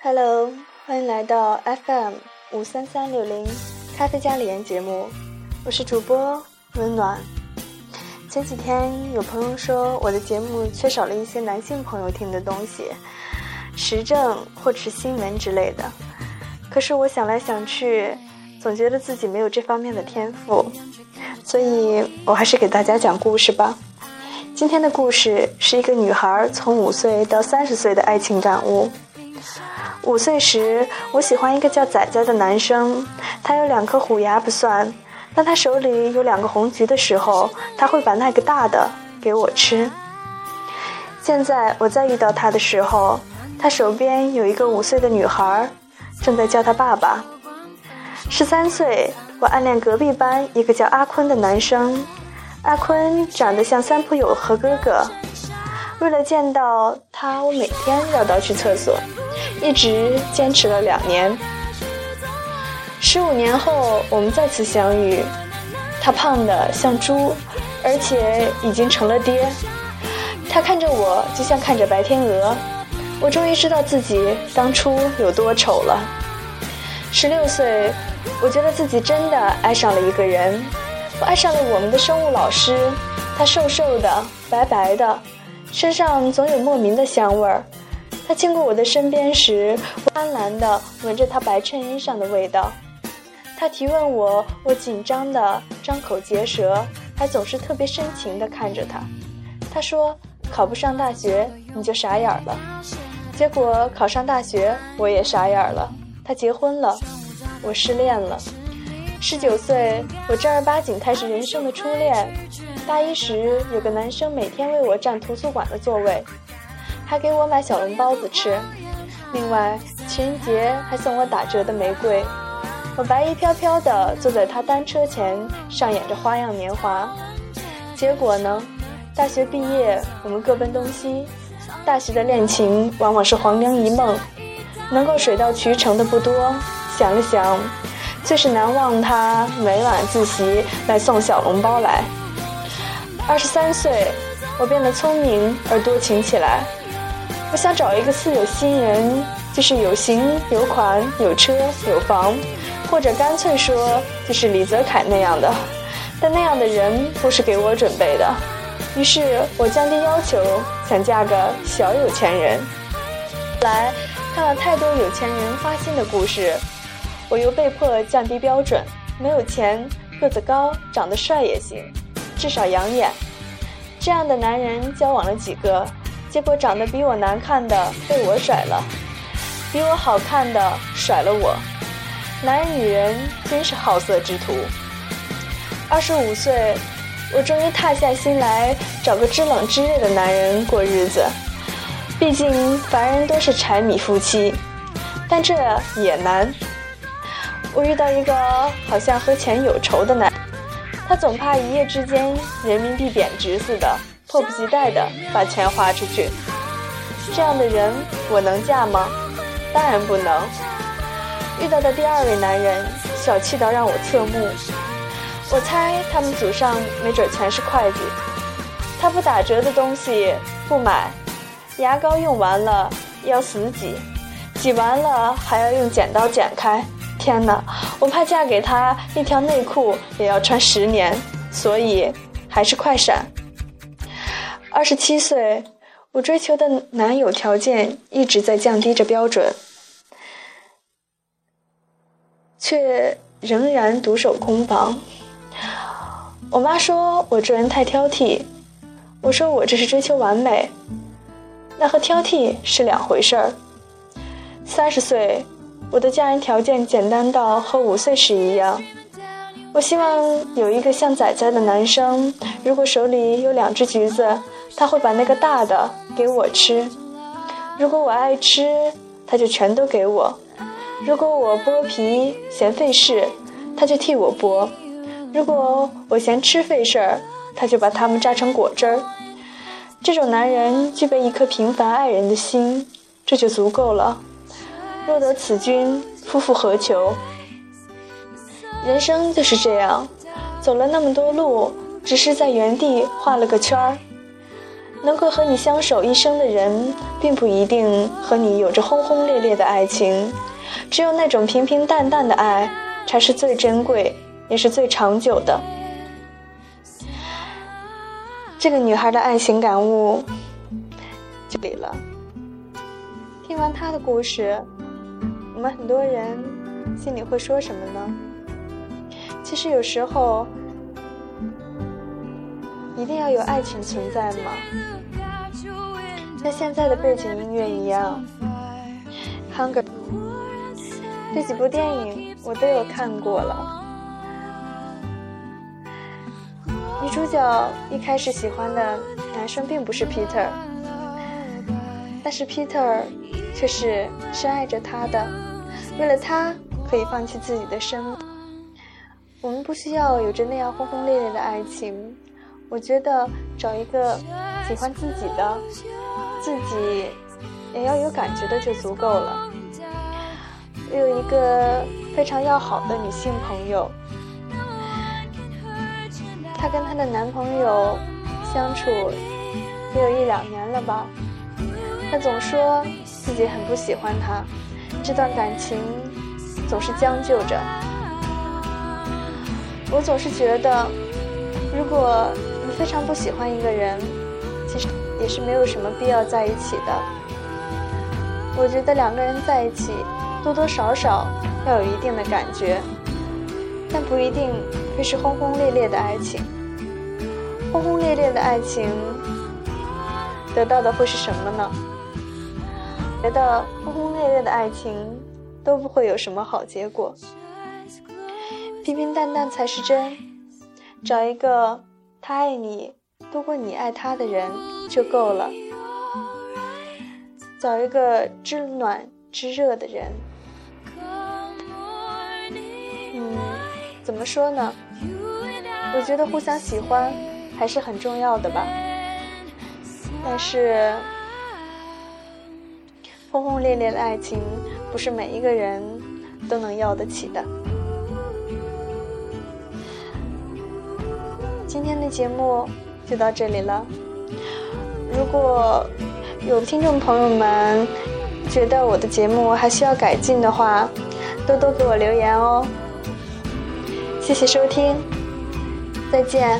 Hello，欢迎来到 FM 五三三六零咖啡加里言节目，我是主播温暖。前几天有朋友说我的节目缺少了一些男性朋友听的东西，时政或者是新闻之类的。可是我想来想去，总觉得自己没有这方面的天赋，所以我还是给大家讲故事吧。今天的故事是一个女孩从五岁到三十岁的爱情感悟。五岁时，我喜欢一个叫仔仔的男生，他有两颗虎牙不算，当他手里有两个红橘的时候，他会把那个大的给我吃。现在我再遇到他的时候，他手边有一个五岁的女孩，正在叫他爸爸。十三岁，我暗恋隔壁班一个叫阿坤的男生，阿坤长得像三浦友和哥哥。为了见到他，我每天绕道去厕所。一直坚持了两年，十五年后我们再次相遇，他胖的像猪，而且已经成了爹。他看着我就像看着白天鹅，我终于知道自己当初有多丑了。十六岁，我觉得自己真的爱上了一个人，我爱上了我们的生物老师，他瘦瘦的，白白的，身上总有莫名的香味儿。他经过我的身边时，我贪婪地闻着他白衬衣上的味道。他提问我，我紧张地张口结舌，还总是特别深情地看着他。他说：“考不上大学你就傻眼了。”结果考上大学，我也傻眼了。他结婚了，我失恋了。十九岁，我正儿八经开始人生的初恋。大一时，有个男生每天为我占图书馆的座位。还给我买小笼包子吃，另外情人节还送我打折的玫瑰。我白衣飘飘的坐在他单车前，上演着花样年华。结果呢？大学毕业，我们各奔东西。大学的恋情往往是黄粱一梦，能够水到渠成的不多。想了想，最是难忘他每晚自习来送小笼包来。二十三岁，我变得聪明而多情起来。我想找一个似有心人，就是有型、有款、有车、有房，或者干脆说就是李泽楷那样的。但那样的人不是给我准备的，于是我降低要求，想嫁个小有钱人。来看了太多有钱人花心的故事，我又被迫降低标准，没有钱，个子高，长得帅也行，至少养眼。这样的男人交往了几个？结果长得比我难看的被我甩了，比我好看的甩了我。男人女人真是好色之徒。二十五岁，我终于踏下心来找个知冷知热的男人过日子。毕竟凡人都是柴米夫妻，但这也难。我遇到一个好像和钱有仇的男，他总怕一夜之间人民币贬值似的。迫不及待地把钱花出去，这样的人我能嫁吗？当然不能。遇到的第二位男人小气到让我侧目，我猜他们祖上没准全是会计。他不打折的东西不买，牙膏用完了要死挤，挤完了还要用剪刀剪开。天哪，我怕嫁给他一条内裤也要穿十年，所以还是快闪。二十七岁，我追求的男友条件一直在降低着标准，却仍然独守空房。我妈说我这人太挑剔，我说我这是追求完美，那和挑剔是两回事儿。三十岁，我的嫁人条件简单到和五岁时一样。我希望有一个像仔仔的男生，如果手里有两只橘子，他会把那个大的给我吃。如果我爱吃，他就全都给我；如果我剥皮嫌费事，他就替我剥；如果我嫌吃费事儿，他就把它们榨成果汁儿。这种男人具备一颗平凡爱人的心，这就足够了。若得此君，夫复何求？人生就是这样，走了那么多路，只是在原地画了个圈儿。能够和你相守一生的人，并不一定和你有着轰轰烈烈的爱情。只有那种平平淡淡的爱，才是最珍贵，也是最长久的。这个女孩的爱情感悟就理了。听完她的故事，我们很多人心里会说什么呢？其实有时候，一定要有爱情存在吗？像现在的背景音乐一样，《Hunger》这几部电影我都有看过了。女主角一开始喜欢的男生并不是 Peter，但是 Peter 却是深爱着她的，为了她可以放弃自己的生命。我们不需要有着那样轰轰烈烈的爱情，我觉得找一个喜欢自己的。自己也要有感觉的就足够了。我有一个非常要好的女性朋友，她跟她的男朋友相处也有一两年了吧。她总说自己很不喜欢他，这段感情总是将就着。我总是觉得，如果非常不喜欢一个人，其实。也是没有什么必要在一起的。我觉得两个人在一起，多多少少要有一定的感觉，但不一定会是轰轰烈烈的爱情。轰轰烈烈的爱情，得到的会是什么呢？觉得轰轰烈烈的爱情都不会有什么好结果，平平淡淡才是真。找一个他爱你多过你爱他的人。就够了。找一个知暖知热的人，嗯，怎么说呢？我觉得互相喜欢还是很重要的吧。但是，轰轰烈烈的爱情不是每一个人都能要得起的。今天的节目就到这里了。如果有听众朋友们觉得我的节目还需要改进的话，多多给我留言哦。谢谢收听，再见。